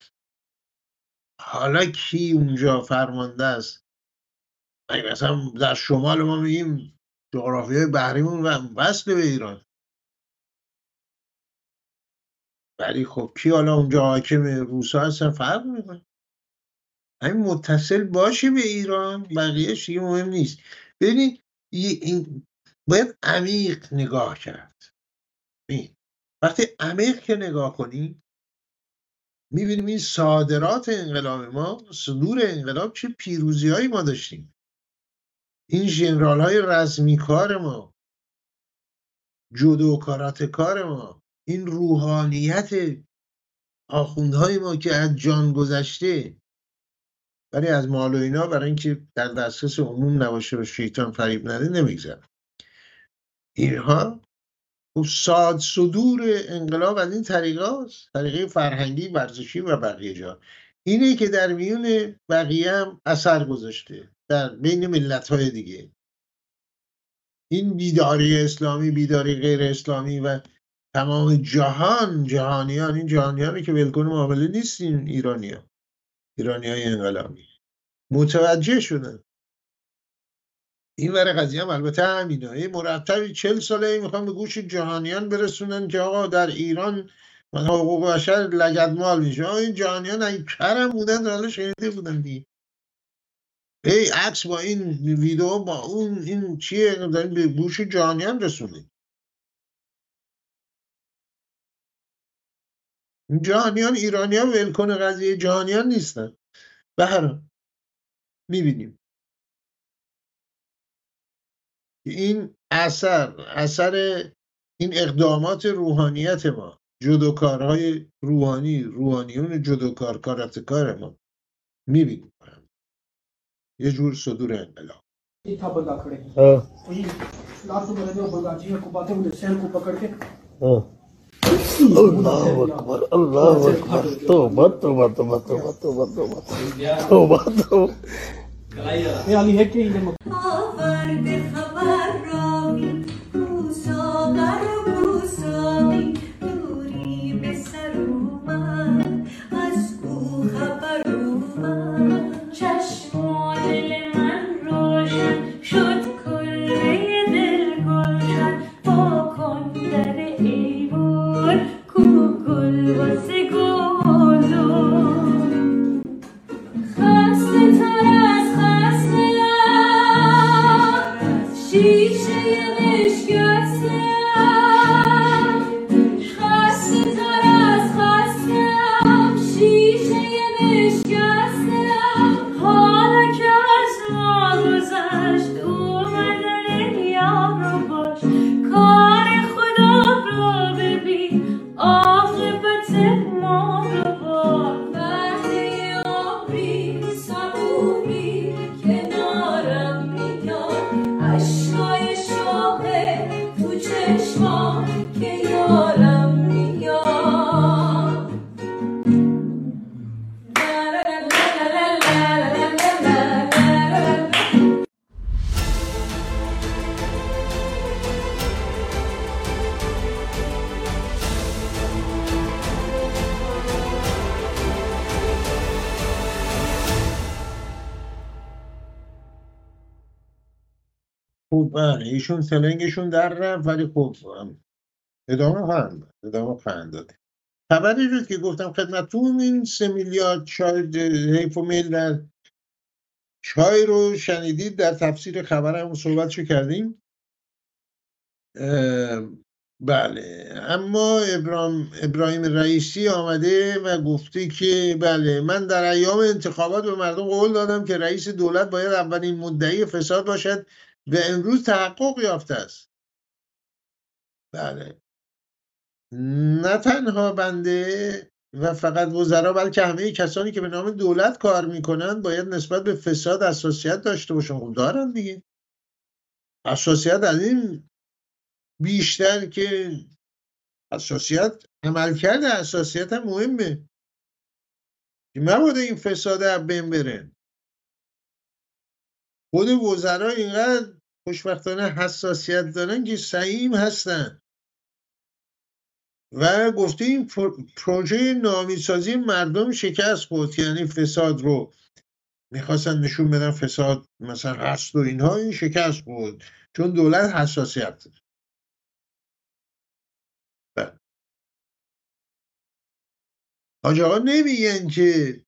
حالا کی اونجا فرمانده است؟ مثلا در شمال ما میگیم جغرافی های بحریمون وصل به ایران. ولی خب کی حالا اونجا حاکم روسا هستن؟ فرق می‌کنه. همین متصل باشه به ایران بقیه دیگه مهم نیست. ببینید باید عمیق نگاه کرد. ببین وقتی عمیق که نگاه کنی می‌بینیم این صادرات انقلاب ما صدور انقلاب چه پیروزی هایی ما داشتیم. این جنرال های رزمی کار ما جودو کارات کار ما این روحانیت آخوندهای ما که از جان گذشته. ولی از مال و اینا برای اینکه در دسترس عموم نباشه و شیطان فریب نده نمیگذره اینها خب ساد صدور انقلاب از این طریقه هست. طریقه فرهنگی ورزشی و بقیه جا. اینه که در میون بقیه هم اثر گذاشته در بین ملت های دیگه. این بیداری اسلامی بیداری غیر اسلامی و تمام جهان جهانیان این جهانیانی که ولکن معامله نیستین ایرانی ها ایرانی های انقلابی. متوجه شدن. این ور قضیه هم البته همینه. مرتبی چل ساله می‌خوام به گوش جهانیان برسونن که آقا در ایران من حقوق بشر لگدمال میشه. این جهانیان این کرم بودن حالا شنیده بودن دیگه. ای عکس با این ویدیو با اون این چیه؟ داریم به گوش جهانیان رسونید جهانیان ایرانیان ولکن قضیه جهانیان نیستن. به هر می‌بینیم. این اثر اثر این اقدامات روحانیت ما جدوکارهای روحانی روحانیون جدوکار کاراتکار ما می‌بینیم. یه جور صدور انقلاب. الله اکبر الله اکبر. توبه توبه توبه توبه توبه توبه. توبه توبه. one. بله ایشون سلنگشون در رفت ولی هم. ادامه خواهند. ادامه خواهند داد خبری شد که گفتم خدمتون این سه میلیارد چای حیف و میل در چای رو شنیدید در تفسیر خبرمون صحبتشو کردیم اه، بله اما ابراهیم, ابراهیم رئیسی آمده و گفته که بله من در ایام انتخابات به مردم قول دادم که رئیس دولت باید اولین مدعی فساد باشد و امروز تحقق یافته است. بله. نه تنها بنده و فقط وزرا بلکه همه کسانی که به نام دولت کار می‌کنن باید نسبت به فساد حساسیت داشته باشن. خب دارن دیگه. حساسیت از این بیشتر که حساسیت عملکرد حساسیت هم مهمه. که مبادا این فساد از بین بره؟ خود وزرا اینقدر خوشبختانه حساسیت دارن که سعیم هستن. و پرو- پروژه نامیسازی مردم شکست خورد یعنی فساد رو. می‌خواستن نشون بدن فساد مثلا هست و اینها این شکست خورد. چون دولت حساسیت داره. بله. حاج آقا نمیگن که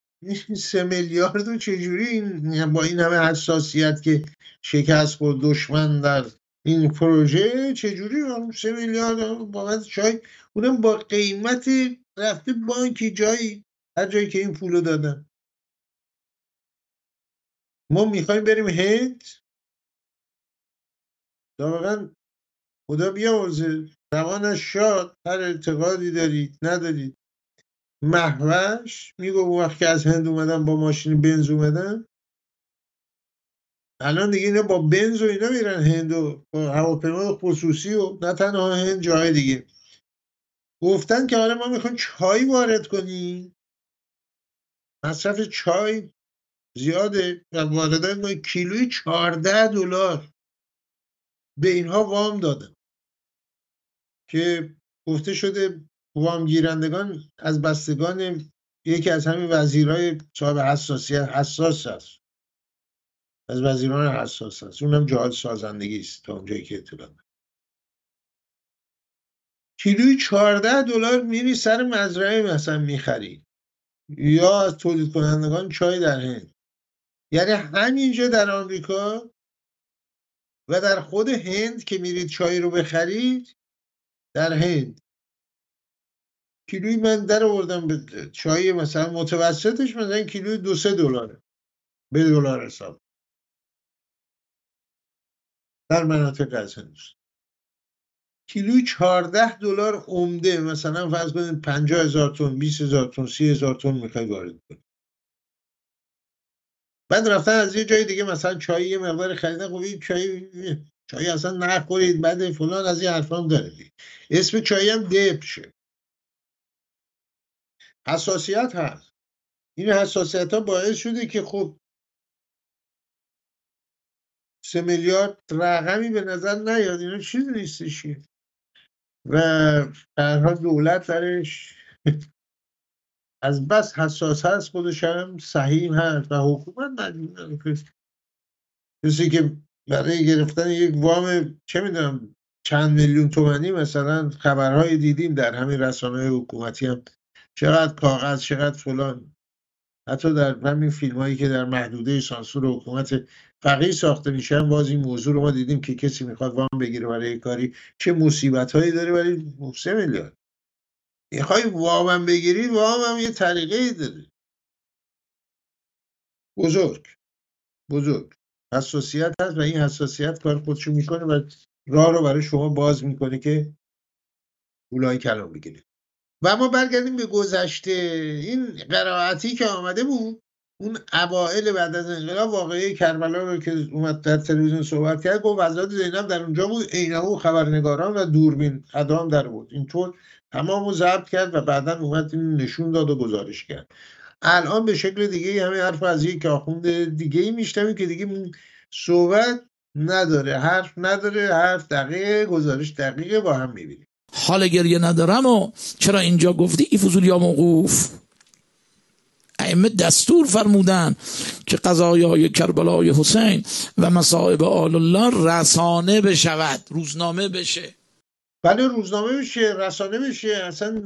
سه میلیارد رو چجوری این با این همه حساسیت که شکست خورد دشمن در این پروژه چجوری سه میلیارد بابت چای اونم با قیمت رفته بانکی جایی هر جایی که این پولو دادن ما می‌خوایم بریم هند؟ واقعا خدا بیامرزه. روانش شاد. هر اعتقادی دارید ندارید. محوش میگو وقت که از هند اومدن با ماشین بنز اومدن الان دیگه اینا با بنز و اینا میرن هند و با هواپیمای خصوصی و نه تنها هند جای دیگه. گفتن که آره ما می‌خوایم چای وارد کنیم. مصرف چای زیاده. و واردات ما کیلوی 14 دلار به اینها وام دادن که گفته شده وام گیرندگان از بستگان یکی از همین وزیرای صاحب حساسیت حساس هست. از وزیران حساس هست. اونم جهاد سازندگی است تا اونجایی که اطلاع. کیلوی 14 دلار میری سر مزرعه مثلا می‌خری. یا از تولید کنندگان چای در هند. یعنی همینجا در آمریکا و در خود هند که میرید چای رو بخرید در هند. کیلوی من در آوردم به چای مثلا متوسطش مثلا کیلوی دو سه دلاره. به دلار حساب. در مناطق از هندوستان کیلوی 14 دلار عمده مثلا فرض کنید 50 هزار تن 20 هزار تن 30 هزار تن می‌خوای وارد کنید بعد رفتن از یه جای دیگه مثلا چای یه مقدار خریدن خب این چای چای اصلا نخورید بعد فلان از این حرفا هم داره. اسم چای هم دبشه. حساسیت هست. این حساسیت ها باعث شده که خب سه میلیارد رقمی به نظر نیاد. اینا چیزی نیستش و درها دولت درش از بس حساس هست خودش هم صحیح هست و حکومت مجبور کسی که برای گرفتن یک وام چه می‌دونم چند میلیون تومنی مثلا خبرهای دیدیم در همین رسانه حکومتی هم. چقدر کاغذ چقدر فلان. حتی در همین فیلم هایی که در محدوده سانسور حکومت فقیه ساخته میشن باز این موضوع رو ما دیدیم که کسی می‌خواد وام بگیره برای کاری. چه مصیبت هایی داره برای سه میلیارد می‌خوای وامم بگیری وامم یه طریقه ای داره. بزرگ بزرگ. حساسیت هست و این حساسیت کار خودشو می‌کنه و راه رو برای شما باز می‌کنه که پولای کلام بگیرید. و ما برگردیم به گذشته. این قرائتی که آمده بود اون اوائل بعد از انقلاب واقعی کربلا رو که اومد در تلویزیون صحبت کرد گفت وزارت زینب در اونجا بود عینه خبرنگاران و دوربین ادام در بود اینطور تمام رو ضبط کرد و بعدا اومد این نشون داد و گزارش کرد. الان به شکل دیگه همه حرف از یک آخوند دیگه ای که دیگه صحبت نداره حرف نداره حرف دقیقه گزارش دقیقه با هم می‌بینیم. حال گریه ندارم و چرا اینجا گفتی؟ ای فضول یا موقوف. ائمه دستور فرمودن که قضایه های کربلای حسین و مصائب آل الله رسانه بشود روزنامه بشه. بله روزنامه بشه رسانه بشه اصلا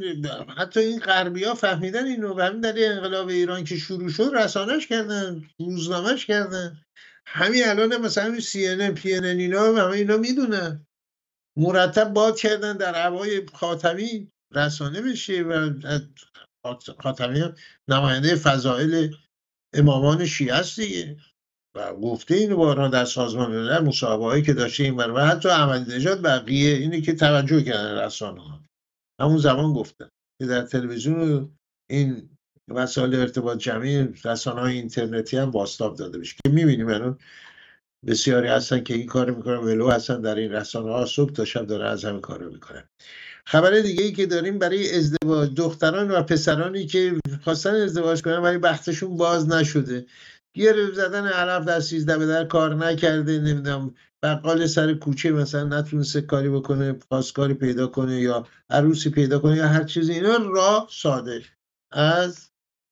حتی این غربی فهمیدن اینو و همین در انقلاب ایران که شروع شد رسانهش کردن روزنامهش کردن. همین الان مثلا سی ان پی ان اینا همه اینا می‌دونن. مرتب باد کردن در هوای خاتمی رسانه بشه و خاتمی نماینده فضائل امامان شیعه است دیگه. و گفته اینو بارها در سازمان ملل مصاحبه که داشته این و حتی عملی نجات بقیه اینه که توجه کردن رسانه ها همون زمان گفتن که در تلویزیون این وسایل ارتباط جمعی رسانه های اینترنتی هم باستاب داده بشه. که می‌بینیم الان بسیاری هستن که این کار می‌کنن ولو هستن در این رسانه ها صبح تا شب داره از همین کار می‌کنن. خبر دیگه ای که داریم برای ازدواج دختران و پسرانی که خواستن ازدواج کنن ولی بحثشون باز نشده. گیر زدن علف در سیزده به در کار نکرده نمی‌دونم. بقال سر کوچه مثلا نتونسته کاری بکنه پاسکاری پیدا کنه یا عروسی پیدا کنه یا هر چیزی. اینا راه ساده از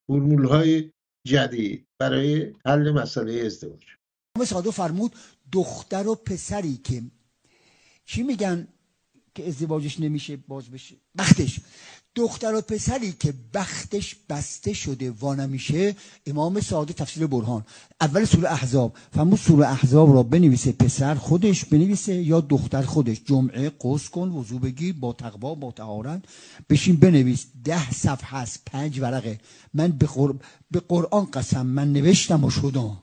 فرمول های جدید برای حل مسئله ازدواج. ساده فرمود دختر و پسری که چی میگن که ازدواجش نمیشه باز بشه؟ بختش. دختر و پسری که بختش بسته شده و نمیشه امام ساده تفسیر برهان. اول سوره احزاب. فرمود سوره احزاب را بنویسه پسر خودش بنویسه یا دختر خودش. جمعه قص کن وضو بگیر با تقوا با تهارت بشین بنویس. ده صفحه هست پنج ورقه. من به, به قرآن قسم من نوشتم و شدم.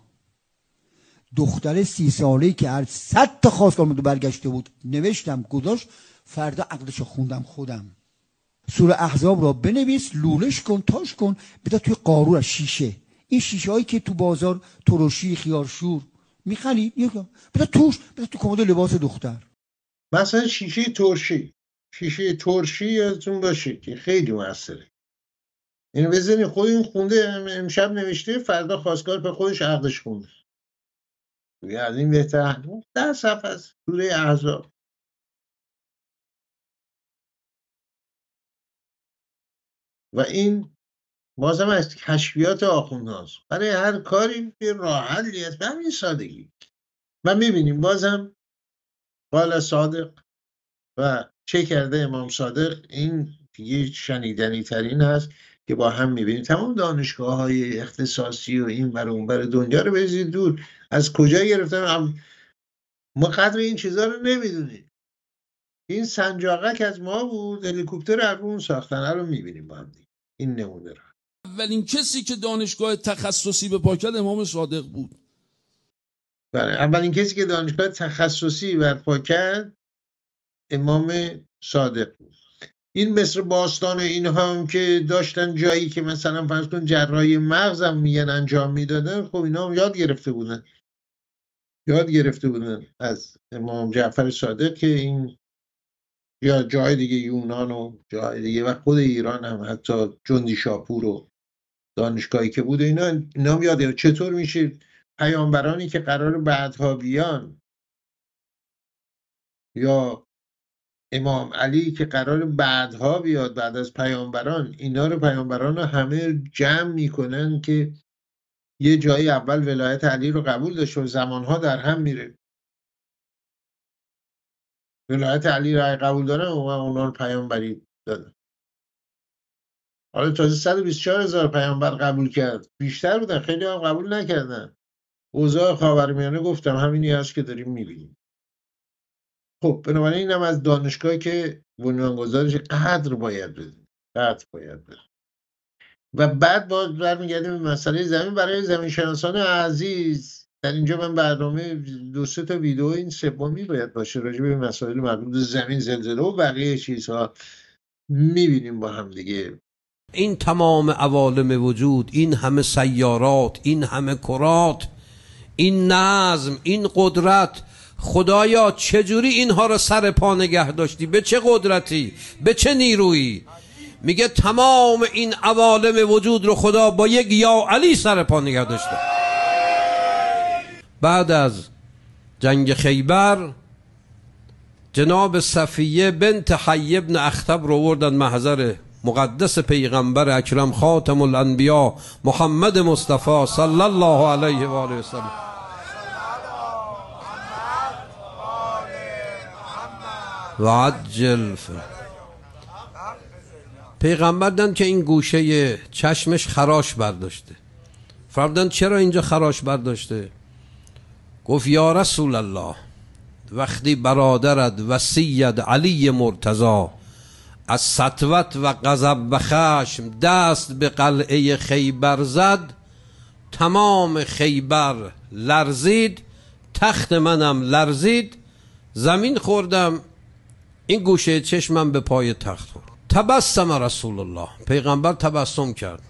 دختر سی ساله که هر صد تا خواست برگشته بود نوشتم گذاشت فردا عقلش خوندم خودم. سوره احزاب را بنویس لولش کن تاش کن بده توی قارور شیشه. این شیشه هایی که تو بازار ترشی خیارشور می‌خرید. بذار توش بذار تو کمد لباس دختر. مثلا شیشه ترشی. شیشه ترشی یادتون باشه که خیلی موثره. اینو بزنین خود این خونده ام- امشب نوشته فردا خواستگار به خودش عقدش خونده. دیگه از این بهتر در صفحه از سوره احزاب و این بازم از کشفیات آخوندهاست. برای هر کاری یه راه به همین سادگی. و می‌بینیم بازم قال صادق و چه کرده امام صادق این دیگه شنیدنی ترین هست که با هم می‌بینیم. تمام دانشگاه های اختصاصی و این بر اون بر دنیا رو بزید دور. از کجا گرفتن؟ هم- ما قدر این چیزها رو نمی‌دونیم. این سنجاقک از ما بود هلیکوپتر از اون ساختن رو می‌بینیم با هم دیگه. این نمونه رو. اولین کسی که دانشگاه تخصصی به پا کرد امام صادق بود. بله اولین کسی که دانشگاه تخصصی برپا کرد امام صادق بود. این مصر باستان و اینها هم که داشتن جایی که مثلا فرض کن جراحی مغز هم میگن انجام می‌دادن خب اینا هم یاد گرفته بودن. یاد گرفته بودن از امام جعفر صادق که این یا جای دیگه یونان و جای دیگه و خود ایران هم حتی جندی شاپور و دانشگاهی که بود اینا اینا هم یاد گرفت. چطور میشه پیامبرانی که قرار بعدها بیان یا امام علی که قرار بعدها بیاد بعد از پیامبران اینا رو پیامبران رو همه جمع می‌کنن که یه جایی اول ولایت علی رو قبول داشته و زمانها در هم میره. ولایت علی اگه قبول دارن و اونا رو پیامبری دادن حالا تازه 124 هزار پیامبر قبول کرد. بیشتر بودن خیلی هم قبول نکردن. اوضاع خاورمیانه گفتم همینی هست که داریم می‌بینیم. خب بنابراین اینم از دانشگاهی که بنیانگذارش قدر باید بدیم قدر باید بدیم و بعد باز برمیگردیم به مسئله زمین. برای زمین شناسان عزیز در اینجا من برنامه دو سه تا ویدیو این سومی باید باشه راجع به مسائل مربوط زمین زلزله و بقیه چیزها می‌بینیم با هم دیگه. این تمام عوالم وجود این همه سیارات این همه کرات این نظم این قدرت خدایا چجوری اینها رو سر پا نگه داشتی؟ به چه قدرتی؟ به چه نیرویی؟ میگه تمام این عوالم وجود رو خدا با یک یا علی سر پا نگه داشته. بعد از جنگ خیبر جناب صفیه بنت حی ابن اختب رو وردن محضر مقدس پیغمبر اکرم خاتم الانبیا محمد مصطفی صلی الله علیه و آله و عجل ف- پیغمبر دن که این گوشه چشمش خراش برداشته. فرمودن چرا اینجا خراش برداشته؟ گفت یا رسول الله وقتی برادرت وسیت علی مرتضا از سطوت و غضب و خشم دست به قلعه خیبر زد تمام خیبر لرزید تخت منم لرزید زمین خوردم این گوشه چشمم به پای تخت خورد. تبسم رسول الله پیغمبر تبسم کرد.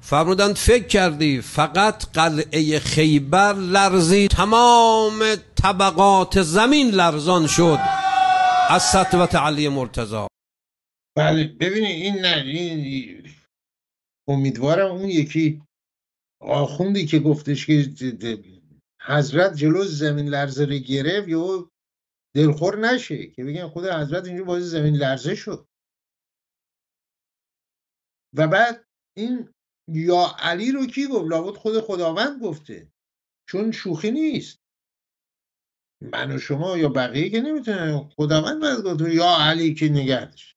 فرمودند فکر کردی فقط قلعه خیبر لرزید تمام طبقات زمین لرزان شد. از سطوت علی مرتضی. بله ببینید این نه این امیدوارم اون یکی آخوندی که گفتش که حضرت جلو زمین لرزه رو گرفت یا دلخور نشه که بگن خود حضرت اینجا باعث زمین لرزه شد. و بعد این یا علی رو کی گفت؟ لابد خود خداوند گفته. چون شوخی نیست. من و شما یا بقیه که نمی‌تونن خداوند باید گفت یا علی که نگهدش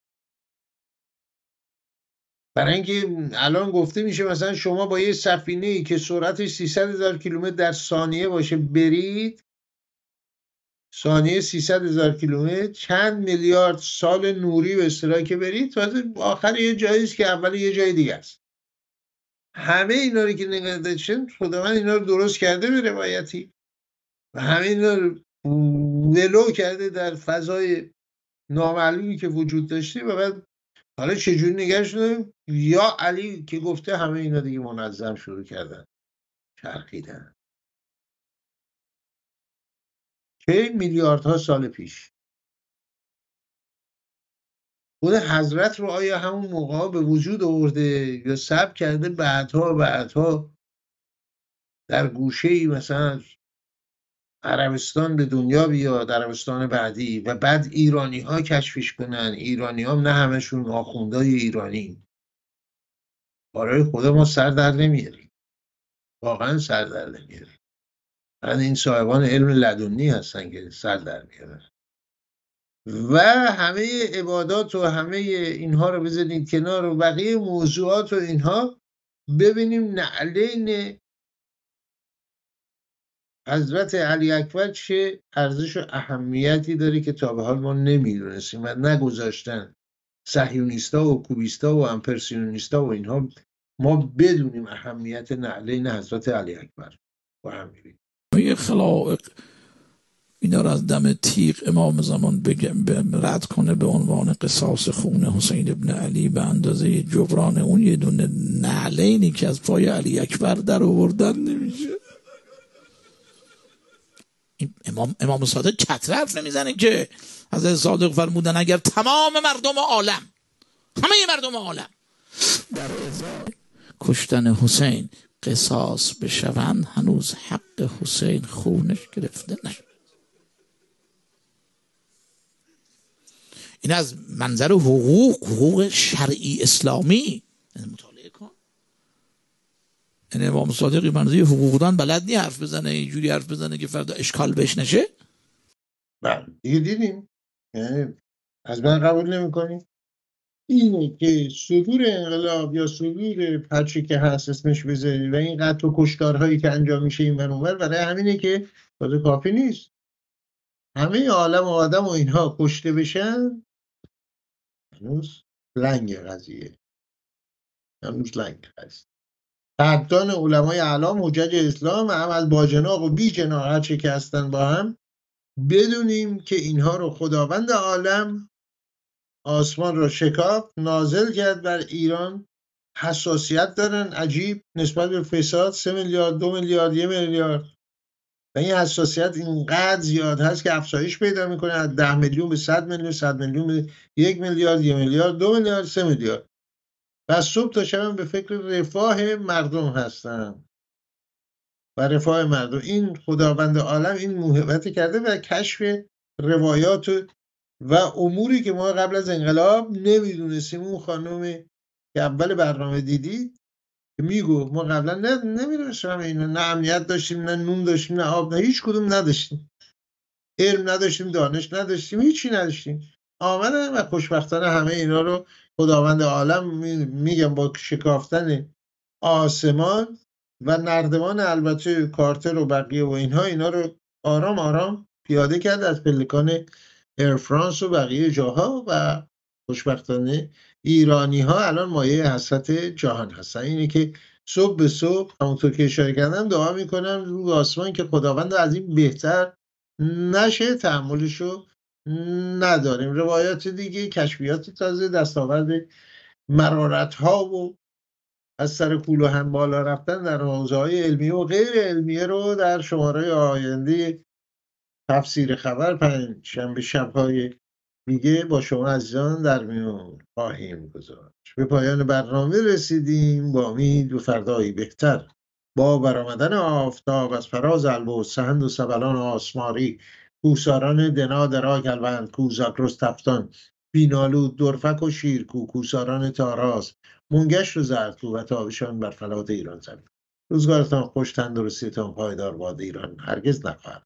برای اینکه الان گفته میشه مثلا شما با یه سفینه ای که سرعتش 300 هزار کیلومتر در ثانیه باشه برید ثانیه 300 هزار کیلومتر چند میلیارد سال نوری به اصطلاح که برید تازه آخر یه جایی که اول یه جای دیگه است. همه اینا رو که نگاه داشتن خداوند اینا رو درست کرده به روایتی. و همه اینا رو ولو کرده در فضای نامعلومی که وجود داشته و بعد حالا چجوری نگهش یا علی که گفته همه اینا دیگه منظم شروع کردن چرخیدن. که میلیاردها سال پیش. خود حضرت رو آیا همون موقع به وجود آورده یا سب کرده بعدها بعدها در گوشه ای مثلا عربستان به دنیا بیاد عربستان بعدی و بعد ایرانی ها کشفش کنن. ایرانی ها نه همشون آخوندهای ایرانی. برای خدا ما سر در نمیاریم. واقعا سر در نمیاریم. این صاحبان علم لدنی هستن که سر در میارن. و همه عبادات و همه اینها رو بذارید کنار و بقیه موضوعات و اینها ببینیم نعلین حضرت علی اکبر چه ارزش و اهمیتی داره که تا به حال ما نمی‌دونستیم و نگذاشتن صهیونیستا و کوبیستا و امپرسیونیستا و اینها ما بدونیم اهمیت نعلین حضرت علی اکبر با هم می‌بینیم. خلائق اینا رو از دم تیغ امام زمان بگم رد کنه به عنوان قصاص خون حسین ابن علی به اندازه جبران اون یه دونه نعلینی که از پای علی اکبر در آوردن نمیشه. امام امام صادق چتر حرف نمی‌زنه که از صادق فرمودن اگر تمام مردم عالم همه مردم عالم در کشتن حسین قصاص بشوند هنوز حق حسین خونش گرفته نشد. این از منظر حقوق حقوق شرعی اسلامی. مطالعه کن. یعنی امام صادقی منظر حقوقدان بلد نی حرف بزنه اینجوری حرف بزنه که فردا اشکال بش نشه. بله. دیگه دیدیم. یعنی از من قبول نمی‌کنیم اینه که صدور انقلاب یا صدور پرچی که هست اسمش بذاری و این قتل و کشتارهایی که انجام میشه این منور برای همینه که تازه کافی نیست. همه عالم و آدم و اینها کشته بشن هنوز لنگ قضیه. هنوز لنگ هست قدردان علمای علام حجج اسلام هم از باجناق و بی جناق هرچه که هستن با هم بدونیم که اینها رو خداوند عالم آسمان را شکاف نازل کرد بر ایران. حساسیت دارن عجیب. نسبت به فساد سه میلیارد دو میلیارد یه میلیارد. و این حساسیت اینقدر زیاد هست که افزایش پیدا می‌کنه. از ده میلیون به صد میلیون صد میلیون به یک میلیارد یک میلیارد دو میلیارد سه میلیارد. و صبح تا شب به فکر رفاه مردم هستن. و رفاه مردم. این خداوند عالم این موهبت کرده و کشف روایات و اموری که ما قبل از انقلاب نمی‌دونستیم اون خانم که اول برنامه دیدید میگو ما قبلا نه نمی‌دونستم اینا نه امنیت داشتیم نه نون داشتیم نه آب نه هیچ کدوم نداشتیم. علم نداشتیم دانش نداشتیم هیچی نداشتیم. آمدن و خوشبختانه همه اینا رو خداوند عالم میگم با شکافتن آسمان و نردمان البته کارتر و بقیه و اینها اینا رو آرام آرام پیاده کرد از پلکان فرانس و بقیه جاها و خوشبختانه ایرانی ها الان مایه حسرت جهان هستن. اینه که صبح به صبح همونطور که اشاره کردم دعا می‌کنم رو آسمان که خداوند از این بهتر نشه تحملشو نداریم. روایات دیگه کشفیات تازه دستاورد مرارت ها و از سر و هم بالا رفتن در حوزه های علمی و غیر علمیه رو در شماره آینده تفسیر خبر پنج. شنبه شبهای میگه با شما عزیزان در میون خواهیم گذاشت. به پایان برنامه رسیدیم. با امید و فردایی بهتر. با برآمدن آفتاب از فراز البرز سهند و سبلان آسماری کوساران دنا درا گلوند کوزاک رستفتان بینالود درفک و شیرکو کوساران تاراس مونگشت و زرتو و تابشان بر فلات ایران زمین. روزگارتان خوش تندرستیتان پایدار باد ایران هرگز نخواهد.